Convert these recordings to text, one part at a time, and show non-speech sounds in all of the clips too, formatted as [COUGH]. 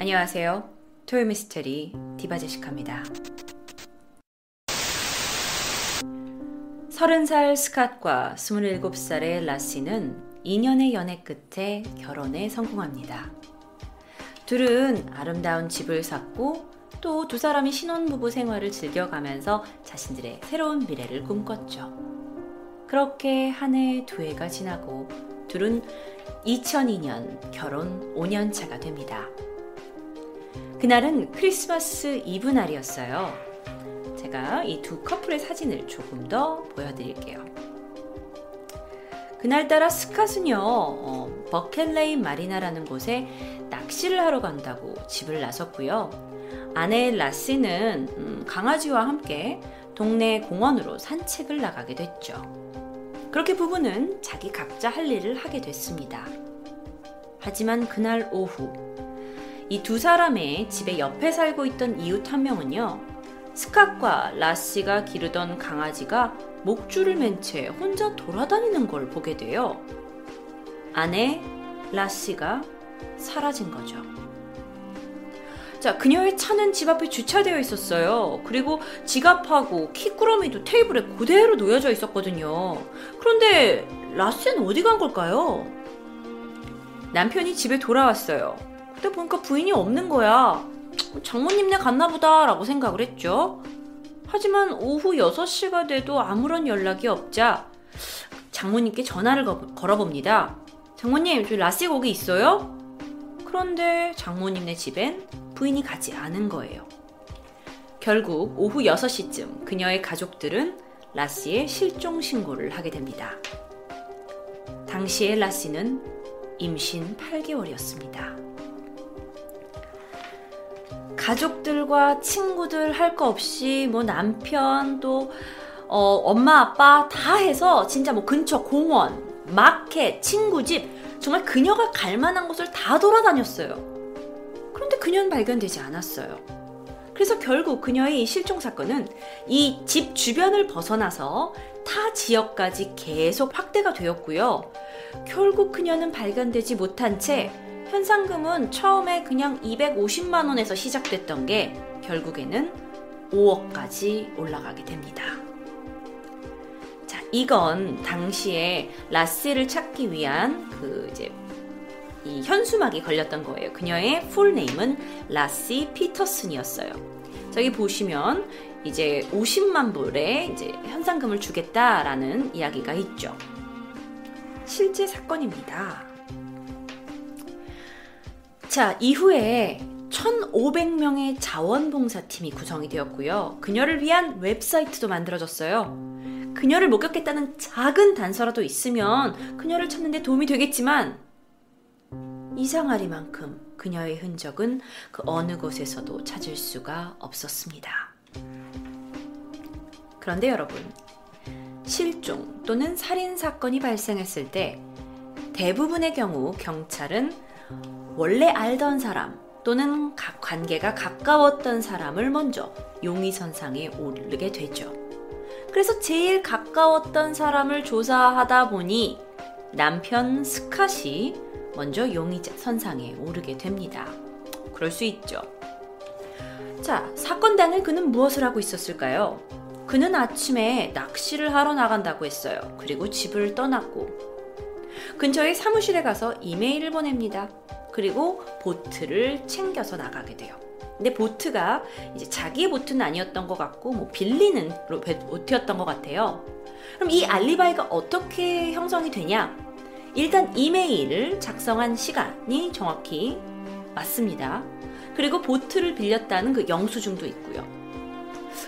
안녕하세요. 토요 미스테리 디바 제시카입니다. 30살 스캇과 27살의 라시는 2년의 연애 끝에 결혼에 성공합니다. 둘은 아름다운 집을 샀고 또 두 사람이 신혼부부 생활을 즐겨가면서 자신들의 새로운 미래를 꿈꿨죠. 그렇게 한 해, 두 해가 지나고 둘은 2002년 결혼 5년 차가 됩니다. 그날은 크리스마스 이브 날이었어요. 제가 이 두 커플의 사진을 조금 더 보여드릴게요. 그날따라 스캇은요, 어, 버클리 마리나라는 곳에 낚시를 하러 간다고 집을 나섰고요. 아내 라시는 음, 강아지와 함께 동네 공원으로 산책을 나가게 됐죠. 그렇게 부부는 자기 각자 할 일을 하게 됐습니다. 하지만 그날 오후, 이 두 사람의 집에 옆에 살고 있던 이웃 한 명은요, 스캇과 라시가 기르던 강아지가 목줄을 맨 채 혼자 돌아다니는 걸 보게 돼요. 아내 라시가 사라진 거죠. 자, 그녀의 차는 집 앞에 주차되어 있었어요. 그리고 지갑하고 키꾸러미도 테이블에 그대로 놓여져 있었거든요. 그런데 라스는 어디 간 걸까요? 남편이 집에 돌아왔어요. 근데 보니까 부인이 없는 거야. 장모님네 갔나 보다라고 생각을 했죠. 하지만 오후 6시가 돼도 아무런 연락이 없자 장모님께 전화를 걸어봅니다. 장모님, 저 라시 거기 있어요? 그런데 장모님네 집엔 부인이 가지 않은 거예요. 결국 오후 6시쯤 그녀의 가족들은 라시의 실종 신고를 하게 됩니다. 당시의 라시는 임신 8개월이었습니다. 가족들과 친구들 할 거 없이 뭐 남편 또 어, 엄마 아빠 다 해서 진짜 뭐 근처 공원, 마켓, 친구 집 정말 그녀가 갈 만한 곳을 다 돌아다녔어요. 그런데 그녀는 발견되지 않았어요. 그래서 결국 그녀의 이 실종 사건은 이 집 주변을 벗어나서 타 지역까지 계속 확대가 되었고요. 결국 그녀는 발견되지 못한 채 현상금은 처음에 그냥 250만 원에서 시작됐던 게 결국에는 5억까지 올라가게 됩니다. 자, 이건 당시에 라스를 찾기 위한 그 이제 이 현수막이 걸렸던 거예요. 그녀의 풀네임은 라시 피터슨이었어요. 저기 보시면 이제 50만 불의 이제 현상금을 주겠다라는 이야기가 있죠. 실제 사건입니다. 자, 이후에 1,500명의 자원봉사팀이 구성이 되었고요. 그녀를 위한 웹사이트도 만들어졌어요. 그녀를 목격했다는 작은 단서라도 있으면 그녀를 찾는데 도움이 되겠지만 이상하리만큼 그녀의 흔적은 그 어느 곳에서도 찾을 수가 없었습니다. 그런데 여러분, 실종 또는 살인 사건이 발생했을 때 대부분의 경우 경찰은 원래 알던 사람 또는 관계가 가까웠던 사람을 먼저 용의선상에 오르게 되죠. 그래서 제일 가까웠던 사람을 조사하다 보니 남편 스캇이 먼저 용의선상에 오르게 됩니다. 그럴 수 있죠. 자, 사건 당일 그는 무엇을 하고 있었을까요? 그는 아침에 낚시를 하러 나간다고 했어요. 그리고 집을 떠났고 근처의 사무실에 가서 이메일을 보냅니다. 그리고 보트를 챙겨서 나가게 돼요. 근데 보트가 이제 자기의 보트는 아니었던 것 같고 뭐 빌리는 보트였던 것 같아요. 그럼 이 알리바이가 어떻게 형성이 되냐? 일단 이메일을 작성한 시간이 정확히 맞습니다. 그리고 보트를 빌렸다는 그 영수증도 있고요.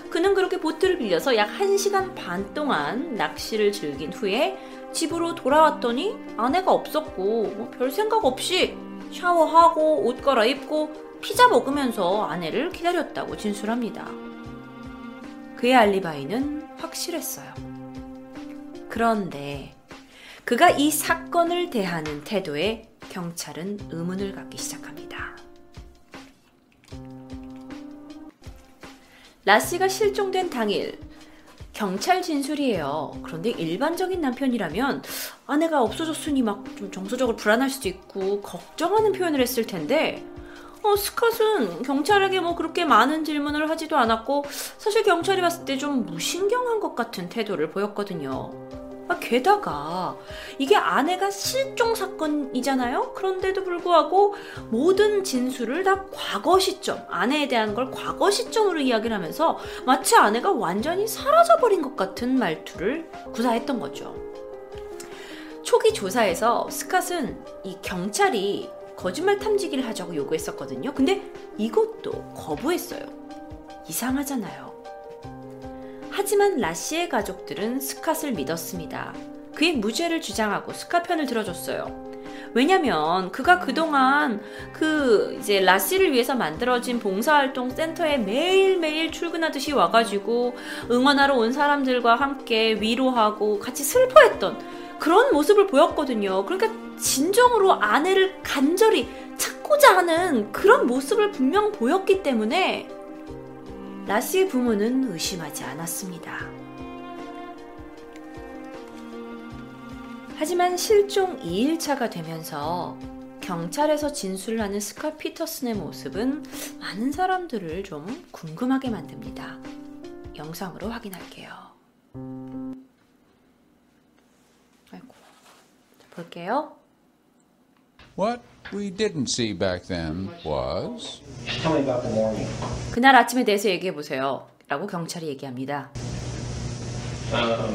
그는 그렇게 보트를 빌려서 약 1시간 반 동안 낚시를 즐긴 후에 집으로 돌아왔더니 아내가 없었고 뭐 별 생각 없이 샤워하고 옷 갈아입고 피자 먹으면서 아내를 기다렸다고 진술합니다. 그의 알리바이는 확실했어요. 그런데 그가 이 사건을 대하는 태도에 경찰은 의문을 갖기 시작합니다. 라시가 실종된 당일 경찰 진술이에요. 그런데 일반적인 남편이라면 아내가 없어졌으니 막 좀 정서적으로 불안할 수도 있고 걱정하는 표현을 했을 텐데 어, 스캇은 경찰에게 뭐 그렇게 많은 질문을 하지도 않았고 사실 경찰이 봤을 때 좀 무신경한 것 같은 태도를 보였거든요. 아, 게다가 이게 아내가 실종 사건이잖아요. 그런데도 불구하고 모든 진술을 다 과거 시점, 아내에 대한 걸 과거 시점으로 이야기를 하면서 마치 아내가 완전히 사라져버린 것 같은 말투를 구사했던 거죠. 초기 조사에서 스캇은 이 경찰이 거짓말 탐지기를 하자고 요구했었거든요. 근데 이것도 거부했어요. 이상하잖아요. 하지만 라시의 가족들은 스캇을 믿었습니다. 그의 무죄를 주장하고 스캇 편을 들어줬어요. 왜냐면 그가 그동안 그 이제 라시를 위해서 만들어진 봉사활동 센터에 매일매일 출근하듯이 와가지고 응원하러 온 사람들과 함께 위로하고 같이 슬퍼했던 그런 모습을 보였거든요. 그러니까 진정으로 아내를 간절히 찾고자 하는 그런 모습을 분명 보였기 때문에 라시의 부모는 의심하지 않았습니다. 하지만 실종 2일차가 되면서 경찰에서 진술을 하는 스카 피터슨의 모습은 많은 사람들을 좀 궁금하게 만듭니다. 영상으로 확인할게요. 아이고. 볼게요. What we didn't see back then was Just tell me about the morning. 그날 아침에 대해서 얘기해 보세요. 라고 경찰이 얘기합니다. Um,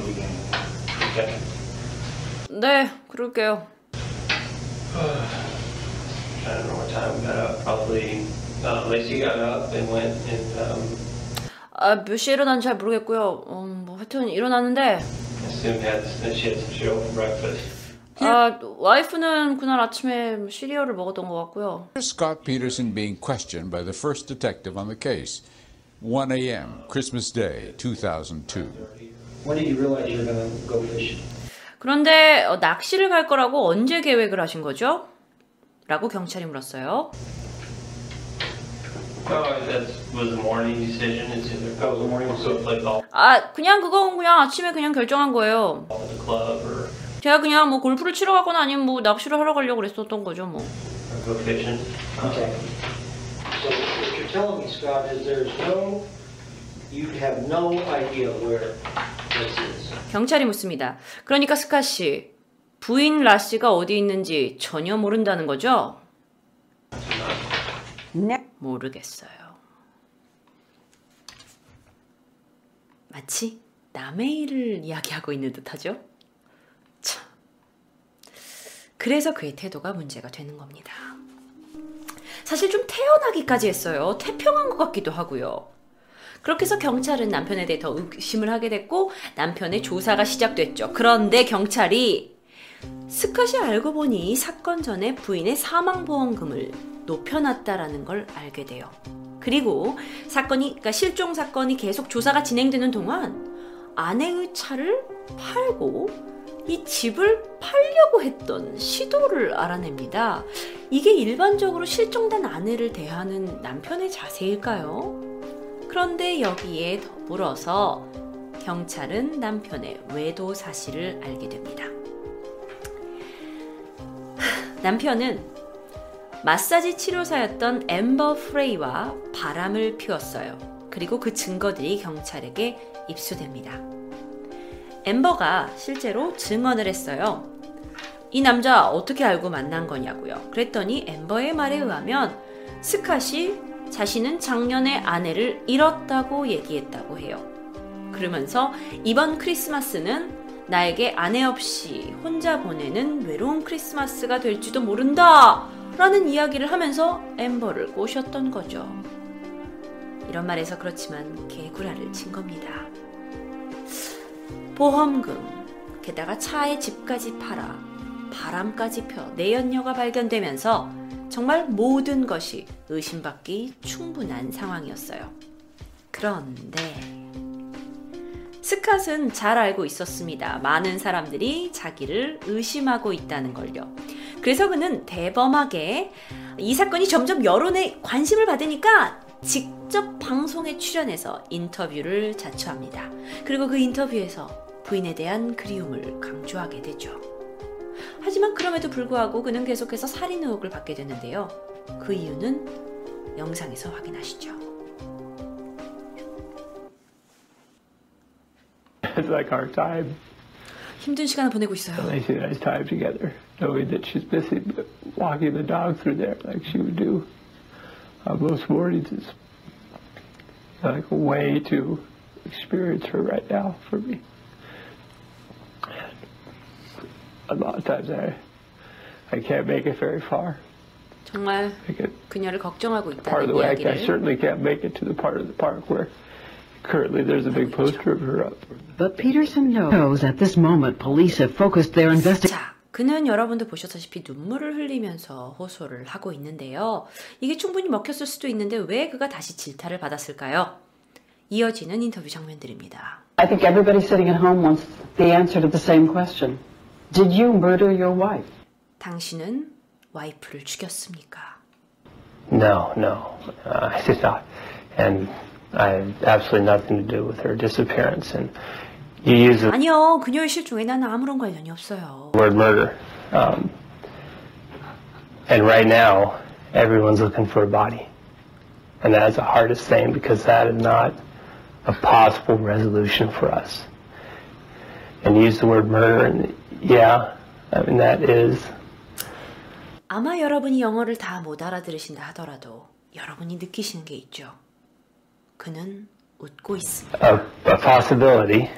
okay. 네, 그럴게요. I don't know what time we got up. Probably uh, Lacey got up and went and um, 아, 몇 시에 일어난지 잘 모르겠고요. 음, 뭐 하여튼 일어났는데 assumed had she had some cereal for breakfast. 아, 와이프는 그날 아침에 시리얼을 먹었던 것 같고요. here's Scott Peterson being questioned by the first detective on the case. 1 a.m., Christmas Day, 2002. When did you realize you were going to go fishing? 그런데 어, 낚시를 갈 거라고 언제 계획을 하신 거죠? 라고 경찰이 물었어요. Oh, that was a morning decision. It's either that was a morning, so it's like all 아, 그냥 그건 그냥 아침에 그냥 결정한 거예요. 제가 그냥 뭐 골프를 치러 가거나 아니면 뭐 낚시를 하러 가려고 그랬었던 거죠, 뭐. Okay. So what you're telling me, Scott, is there's no, you have no idea where this is. 경찰이 묻습니다. 그러니까 스카 씨, 부인 라 씨가 어디 있는지 전혀 모른다는 거죠? 네. 모르겠어요. 마치 남의 일을 이야기하고 있는 듯하죠? 참. 그래서 그의 태도가 문제가 되는 겁니다. 사실 좀 태연하기까지 했어요. 태평한 것 같기도 하고요. 그렇게 해서 경찰은 남편에 대해 더 의심을 하게 됐고 남편의 조사가 시작됐죠. 그런데 경찰이 스컷이 알고 보니 사건 전에 부인의 사망보험금을 높여놨다라는 걸 알게 돼요. 그리고 사건이, 그러니까 실종 사건이 계속 조사가 진행되는 동안 아내의 차를 팔고 이 집을 팔려고 했던 시도를 알아냅니다. 이게 일반적으로 실종된 아내를 대하는 남편의 자세일까요? 그런데 여기에 더불어서 경찰은 남편의 외도 사실을 알게 됩니다. [LAUGHS] 남편은 마사지 치료사였던 엠버 프레이와 바람을 피웠어요. 그리고 그 증거들이 경찰에게 입수됩니다. 엠버가 실제로 증언을 했어요. 이 남자 어떻게 알고 만난 거냐고요. 그랬더니 엠버의 말에 의하면 스캇이 자신은 작년에 아내를 잃었다고 얘기했다고 해요. 그러면서 이번 크리스마스는 나에게 아내 없이 혼자 보내는 외로운 크리스마스가 될지도 모른다! 라는 이야기를 하면서 엠버를 꼬셨던 거죠. 이런 말에서 그렇지만 개구라를 친 겁니다. 보험금, 게다가 차에 집까지 팔아 바람까지 펴 내연녀가 발견되면서 정말 모든 것이 의심받기 충분한 상황이었어요. 그런데 스캇은 잘 알고 있었습니다. 많은 사람들이 자기를 의심하고 있다는 걸요. 그래서 그는 대범하게 이 사건이 점점 여론의 관심을 받으니까 직접 방송에 출연해서 인터뷰를 자처합니다. 그리고 그 인터뷰에서 부인에 대한 그리움을 강조하게 되죠. 하지만 그럼에도 불구하고 그는 계속해서 살인 의혹을 받게 되는데요. 그 이유는 영상에서 확인하시죠. It's like our time, 힘든 시간을 보내고 있어요. And I's time together, knowing that she's missing the- walking the dog through there like she would do on most mornings is like a way to experience her right now for me. And a lot of times I, I can't make it very far. 정말 I get 그녀를 걱정하고 part of 있다는 the way. I, 이야기를 certainly can't make it to the part of the park where currently there's a big poster of her up. But Peterson knows at this moment police have focused their investigation. 자, 그는 여러분도 보셨다시피 눈물을 흘리면서 호소를 하고 있는데요. 이게 충분히 먹혔을 수도 있는데 왜 그가 다시 질타를 받았을까요? 이어지는 인터뷰 장면들입니다. I think everybody sitting at home wants the answer to the same question. Did you murder your wife? 당신은 와이프를 죽였습니까? No, no, uh, I did not. And I had absolutely nothing to do with her disappearance. And you use the 아니요, 그녀의 실종에 나는 아무런 관련이 없어요. word murder. Um, and right now, everyone's looking for a body. And that's the hardest thing because that is not a possible resolution for us. And you use the word murder, and yeah, I mean, that is 아마 여러분이 영어를 다 못 알아들으신다 하더라도 여러분이 느끼시는 게 있죠. 그는 웃고 있습니다. a, a possibility.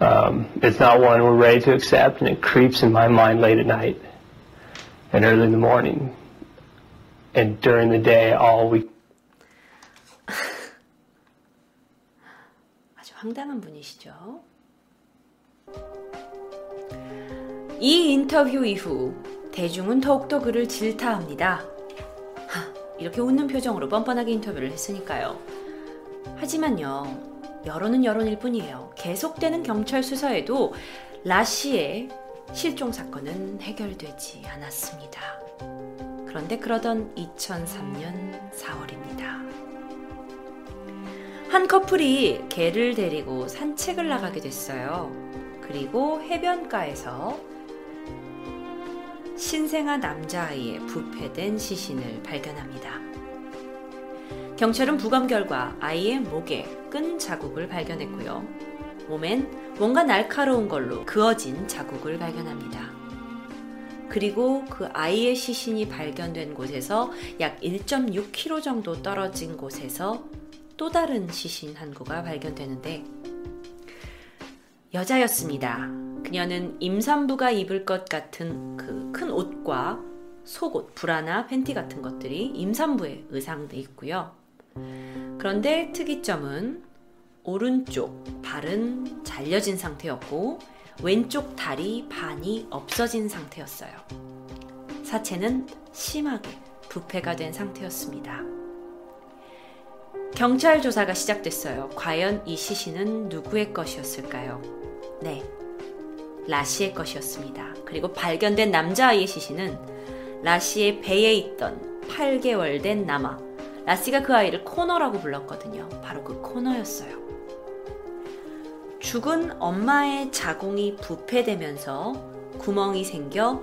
Um, it's not one we're ready to accept, and it creeps in my mind late at night and early in the morning. And during the day, all we [LAUGHS] 아주 황당한 분이시죠. 이 인터뷰 이후 대중은 더욱더 그를 질타합니다. 하, 이렇게 웃는 표정으로 뻔뻔하게 인터뷰를 했으니까요. 하지만요, 여론은 여론일 뿐이에요. 계속되는 경찰 수사에도 라 씨의 실종 사건은 해결되지 않았습니다. 그런데 그러던 2003년 4월입니다. 한 커플이 개를 데리고 산책을 나가게 됐어요. 그리고 해변가에서 신생아 남자아이의 부패된 시신을 발견합니다. 경찰은 부검 결과 아이의 목에 끈 자국을 발견했고요. 몸엔 뭔가 날카로운 걸로 그어진 자국을 발견합니다. 그리고 그 아이의 시신이 발견된 곳에서 약 1.6km 정도 떨어진 곳에서 또 다른 시신 한 구가 발견되는데 여자였습니다. 그녀는 임산부가 입을 것 같은 그 큰 옷과 속옷, 브라나 팬티 같은 것들이 임산부의 의상돼 있고요. 그런데 특이점은 오른쪽 발은 잘려진 상태였고 왼쪽 다리 반이 없어진 상태였어요. 사체는 심하게 부패가 된 상태였습니다. 경찰 조사가 시작됐어요. 과연 이 시신은 누구의 것이었을까요? 네. 라시의 것이었습니다. 그리고 발견된 남자아이의 시신은 라시의 배에 있던 8개월 된 남아. 라시가 그 아이를 코너라고 불렀거든요. 바로 그 코너였어요. 죽은 엄마의 자궁이 부패되면서 구멍이 생겨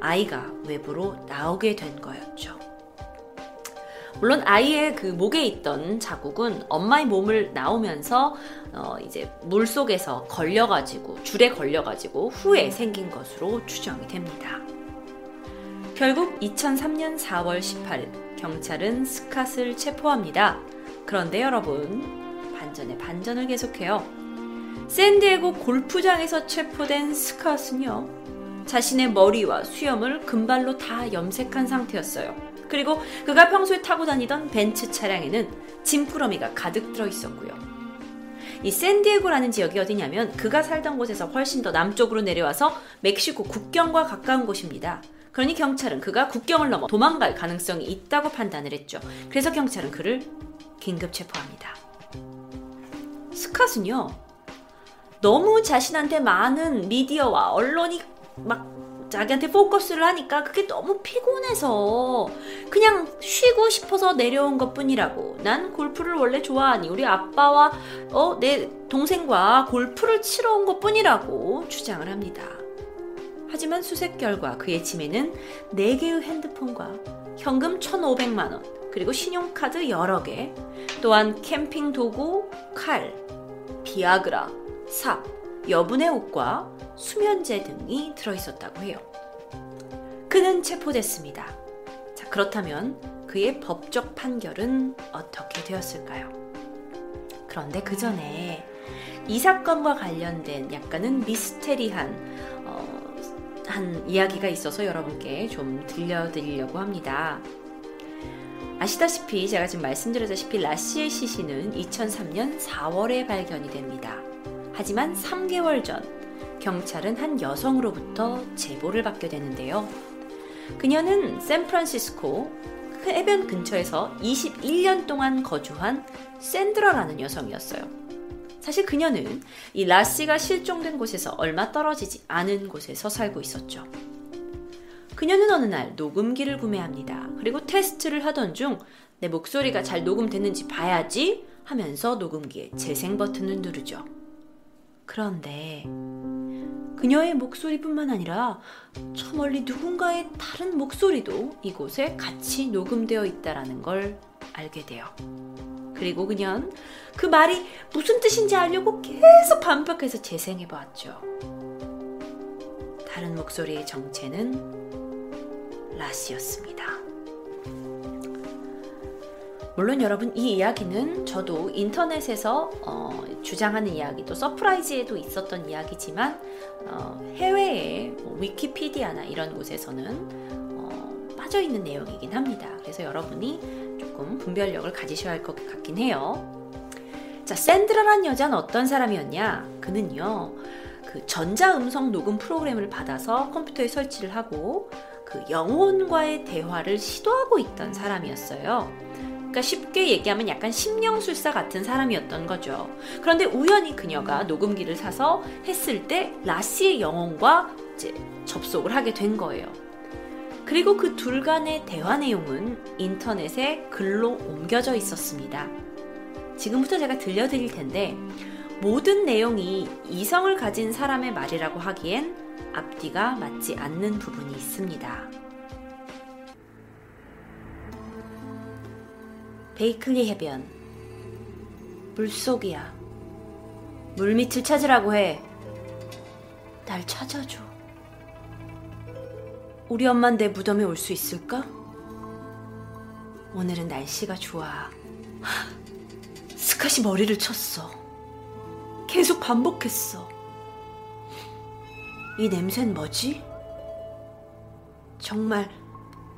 아이가 외부로 나오게 된 거였죠. 물론 아이의 그 목에 있던 자국은 엄마의 몸을 나오면서 어 이제 물 속에서 걸려가지고 줄에 걸려가지고 후에 생긴 것으로 추정이 됩니다. 결국 2003년 4월 18일 경찰은 스캇을 체포합니다. 그런데 여러분 반전에 반전을 계속해요. 샌디에고 골프장에서 체포된 스캇은요 자신의 머리와 수염을 금발로 다 염색한 상태였어요. 그리고 그가 평소에 타고 다니던 벤츠 차량에는 짐꾸러미가 가득 들어 있었고요. 이 샌디에고라는 지역이 어디냐면 그가 살던 곳에서 훨씬 더 남쪽으로 내려와서 멕시코 국경과 가까운 곳입니다. 그러니 경찰은 그가 국경을 넘어 도망갈 가능성이 있다고 판단을 했죠. 그래서 경찰은 그를 긴급 체포합니다. 스캇은요, 너무 자신한테 많은 미디어와 언론이 막 자기한테 포커스를 하니까 그게 너무 피곤해서 그냥 쉬고 싶어서 내려온 것 뿐이라고. 난 골프를 원래 좋아하니 우리 아빠와 어, 내 동생과 골프를 치러 온 것 뿐이라고 주장을 합니다. 하지만 수색 결과 그의 짐에는 4개의 핸드폰과 현금 1,500만 원, 그리고 신용카드 여러 개, 또한 캠핑 도구, 칼, 비아그라, 삽, 여분의 옷과 수면제 등이 들어있었다고 해요. 그는 체포됐습니다. 자, 그렇다면 그의 법적 판결은 어떻게 되었을까요? 그런데 그 전에 이 사건과 관련된 약간은 미스테리한 어, 한 이야기가 있어서 여러분께 좀 들려드리려고 합니다. 아시다시피 제가 지금 말씀드렸다시피 라시의 시신은 2003년 4월에 발견이 됩니다. 하지만 3개월 전 경찰은 한 여성으로부터 제보를 받게 되는데요. 그녀는 샌프란시스코 그 해변 근처에서 21년 동안 거주한 샌드라라는 여성이었어요. 사실 그녀는 이 라시가 실종된 곳에서 얼마 떨어지지 않은 곳에서 살고 있었죠. 그녀는 어느 날 녹음기를 구매합니다. 그리고 테스트를 하던 중 내 목소리가 잘 녹음됐는지 봐야지 하면서 녹음기에 재생 버튼을 누르죠. 그런데 그녀의 목소리뿐만 아니라 저 멀리 누군가의 다른 목소리도 이곳에 같이 녹음되어 있다라는 걸 알게 돼요. 그리고 그녀는 그 말이 무슨 뜻인지 알려고 계속 반복해서 재생해 보았죠. 다른 목소리의 정체는 라시였습니다. 물론 여러분 이 이야기는 저도 인터넷에서 어, 주장하는 이야기도 서프라이즈에도 있었던 이야기지만 어, 해외의 뭐 위키피디아나 이런 곳에서는 어, 빠져 있는 내용이긴 합니다. 그래서 여러분이 조금 분별력을 가지셔야 할 것 같긴 해요. 자, 샌드라란 여자는 어떤 사람이었냐? 그는요, 그 전자음성 녹음 프로그램을 받아서 컴퓨터에 설치를 하고 그 영혼과의 대화를 시도하고 있던 사람이었어요. 그러니까 쉽게 얘기하면 약간 심령술사 같은 사람이었던 거죠. 그런데 우연히 그녀가 녹음기를 사서 했을 때 라시의 영혼과 이제 접속을 하게 된 거예요. 그리고 그 둘 간의 대화 내용은 인터넷에 글로 옮겨져 있었습니다. 지금부터 제가 들려드릴 텐데 모든 내용이 이성을 가진 사람의 말이라고 하기엔 앞뒤가 맞지 않는 부분이 있습니다. 베이클리 해변. 물속이야. 물밑을 찾으라고 해. 날 찾아줘. 우리 엄만 내 무덤에 올 수 있을까? 오늘은 날씨가 좋아. 스카시 머리를 쳤어. 계속 반복했어. 이 냄새는 뭐지? 정말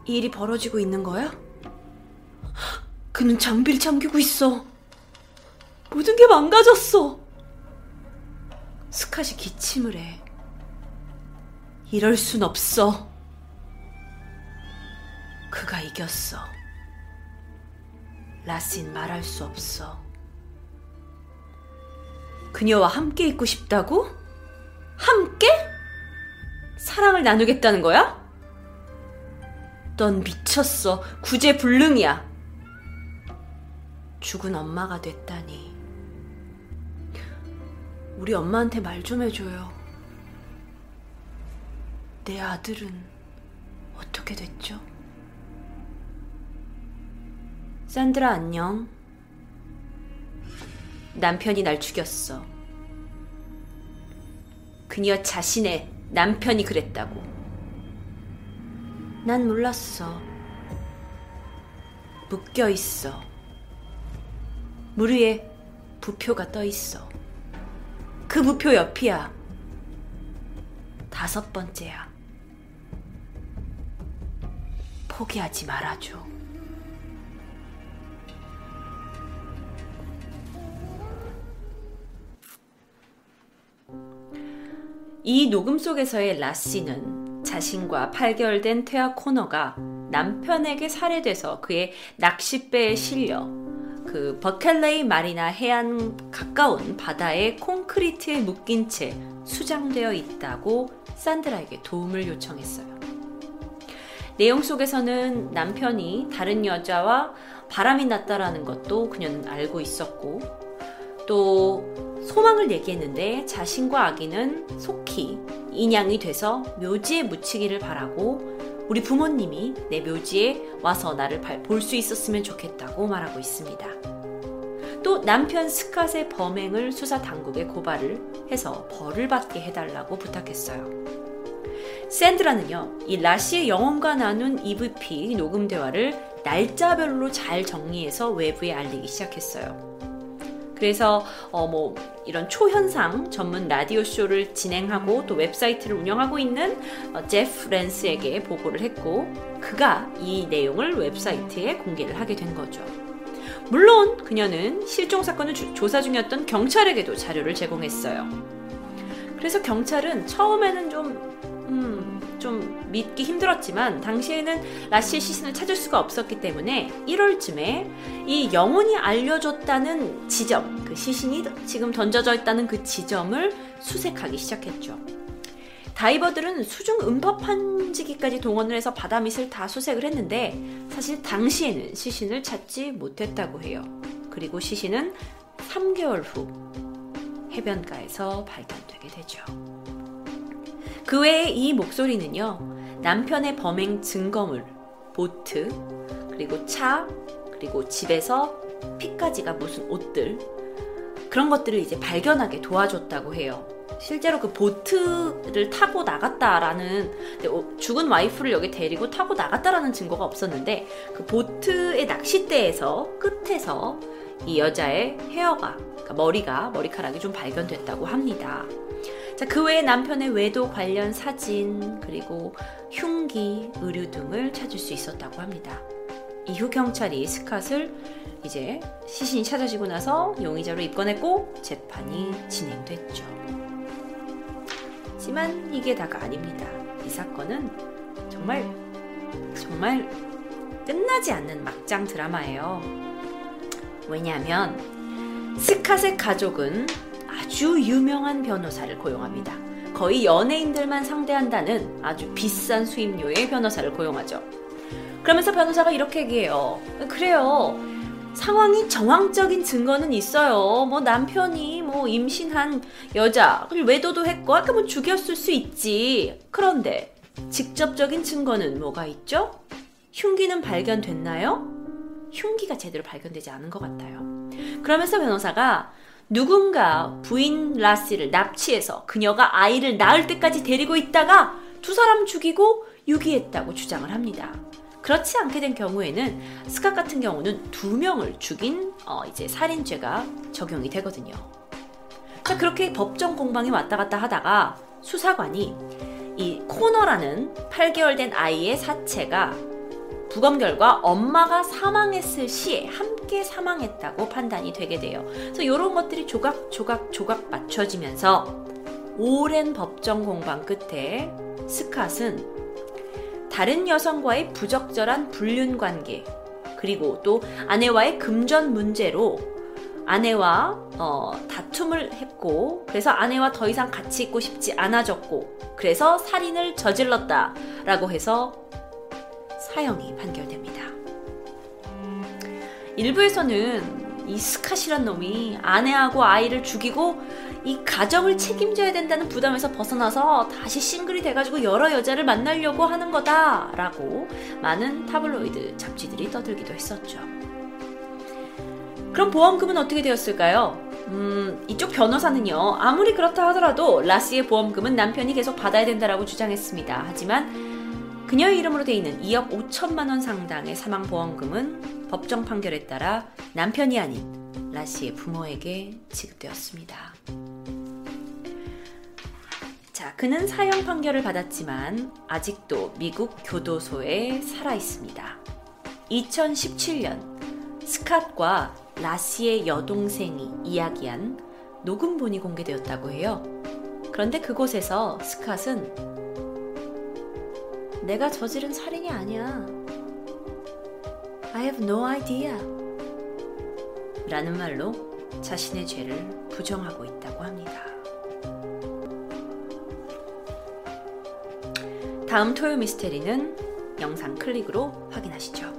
일이 벌어지고 있는 거야? 그는 장비를 잠기고 있어. 모든 게 망가졌어. 스카시 기침을 해. 이럴 순 없어. 그가 이겼어. 라신 말할 수 없어. 그녀와 함께 있고 싶다고? 함께? 사랑을 나누겠다는 거야? 넌 미쳤어. 구제불능이야. 죽은 엄마가 됐다니. 우리 엄마한테 말 좀 해줘요. 내 아들은 어떻게 됐죠? 산드라 안녕. 남편이 날 죽였어. 그녀 자신의 남편이 그랬다고. 난 몰랐어. 묶여 있어. 물 위에 부표가 떠 있어. 그 부표 옆이야. 다섯 번째야. 포기하지 말아줘. 이 녹음 속에서의 라씨는 자신과 8개월 된 태아 코너가 남편에게 살해돼서 그의 낚싯배에 실려 그 버켈레이 마리나 해안 가까운 바다에 콘크리트에 묶인 채 수장되어 있다고 산드라에게 도움을 요청했어요. 내용 속에서는 남편이 다른 여자와 바람이 났다라는 것도 그녀는 알고 있었고 또 소망을 얘기했는데 자신과 아기는 속히 인양이 돼서 묘지에 묻히기를 바라고 우리 부모님이 내 묘지에 와서 나를 볼 수 있었으면 좋겠다고 말하고 있습니다. 또 남편 스캇의 범행을 수사 당국에 고발을 해서 벌을 받게 해달라고 부탁했어요. 샌드라는요, 이 라시의 영혼과 나눈 EVP 녹음 대화를 날짜별로 잘 정리해서 외부에 알리기 시작했어요. 그래서 어 뭐 이런 초현상 전문 라디오 쇼를 진행하고 또 웹사이트를 운영하고 있는 어, 제프 랜스에게 보고를 했고 그가 이 내용을 웹사이트에 공개를 하게 된 거죠. 물론 그녀는 실종 사건을 주, 조사 중이었던 경찰에게도 자료를 제공했어요. 그래서 경찰은 처음에는 좀, 음, 좀 믿기 힘들었지만 당시에는 라시의 시신을 찾을 수가 없었기 때문에 1월쯤에 이 영혼이 알려줬다는 지점, 그 시신이 지금 던져져 있다는 그 지점을 수색하기 시작했죠. 다이버들은 수중 음파 판지기까지 동원을 해서 바다 밑을 다 수색을 했는데 사실 당시에는 시신을 찾지 못했다고 해요. 그리고 시신은 3개월 후 해변가에서 발견되게 되죠. 그 외에 이 목소리는요, 남편의 범행 증거물, 보트, 그리고 차, 그리고 집에서 피까지가 무슨 옷들, 그런 것들을 이제 발견하게 도와줬다고 해요. 실제로 그 보트를 타고 나갔다라는 어, 죽은 와이프를 여기 데리고 타고 나갔다라는 증거가 없었는데 그 보트의 낚싯대에서 끝에서 이 여자의 헤어가 그러니까 머리가 머리카락이 좀 발견됐다고 합니다. 자, 그 외에 남편의 외도 관련 사진 그리고 흉기, 의류 등을 찾을 수 있었다고 합니다. 이후 경찰이 스캇을 이제 시신이 찾아지고 나서 용의자로 입건했고 재판이 진행됐죠. 하지만 이게 다가 아닙니다. 이 사건은 정말 정말 끝나지 않는 막장 드라마예요. 왜냐하면 스캇의 가족은 아주 유명한 변호사를 고용합니다. 거의 연예인들만 상대한다는 아주 비싼 수임료의 변호사를 고용하죠. 그러면서 변호사가 이렇게 얘기해요. 그래요. 상황이 정황적인 증거는 있어요. 뭐 남편이 뭐 임신한 여자, 외도도 했고, 아까 뭐 죽였을 수 있지. 그런데 직접적인 증거는 뭐가 있죠? 흉기는 발견됐나요? 흉기가 제대로 발견되지 않은 것 같아요. 그러면서 변호사가 누군가 부인 라시를 납치해서 그녀가 아이를 낳을 때까지 데리고 있다가 두 사람 죽이고 유기했다고 주장을 합니다. 그렇지 않게 된 경우에는 스캇 같은 경우는 두 명을 죽인 어 이제 살인죄가 적용이 되거든요. 자 그렇게 법정 공방이 왔다 갔다 하다가 수사관이 이 코너라는 8개월 된 아이의 사체가 부검 결과 엄마가 사망했을 시에 함께 사망했다고 판단이 되게 돼요. 그래서 이런 것들이 조각 조각 조각 맞춰지면서 오랜 법정 공방 끝에 스캇은 다른 여성과의 부적절한 불륜 관계, 그리고 또 아내와의 금전 문제로 아내와 어, 다툼을 했고, 그래서 아내와 더 이상 같이 있고 싶지 않아졌고, 그래서 살인을 저질렀다 라고 해서 사형이 판결됩니다. 일부에서는 이 스캇이란 놈이 아내하고 아이를 죽이고 이 가정을 책임져야 된다는 부담에서 벗어나서 다시 싱글이 돼가지고 여러 여자를 만나려고 하는 거다라고 많은 타블로이드 잡지들이 떠들기도 했었죠. 그럼 보험금은 어떻게 되었을까요? 음, 이쪽 변호사는요, 아무리 그렇다 하더라도 라스의 보험금은 남편이 계속 받아야 된다라고 주장했습니다. 하지만 그녀의 이름으로 돼 있는 2억 5천만 원 상당의 사망 보험금은 법정 판결에 따라 남편이 아닌 라시의 부모에게 지급되었습니다. 자, 그는 사형 판결을 받았지만 아직도 미국 교도소에 살아 있습니다. 2017년 스캇과 라시의 여동생이 이야기한 녹음본이 공개되었다고 해요. 그런데 그곳에서 스캇은 내가 저지른 살인이 아니야. I have no idea. 라는 말로 자신의 죄를 부정하고 있다고 합니다. 다음 토요 미스테리는 영상 클릭으로 확인하시죠.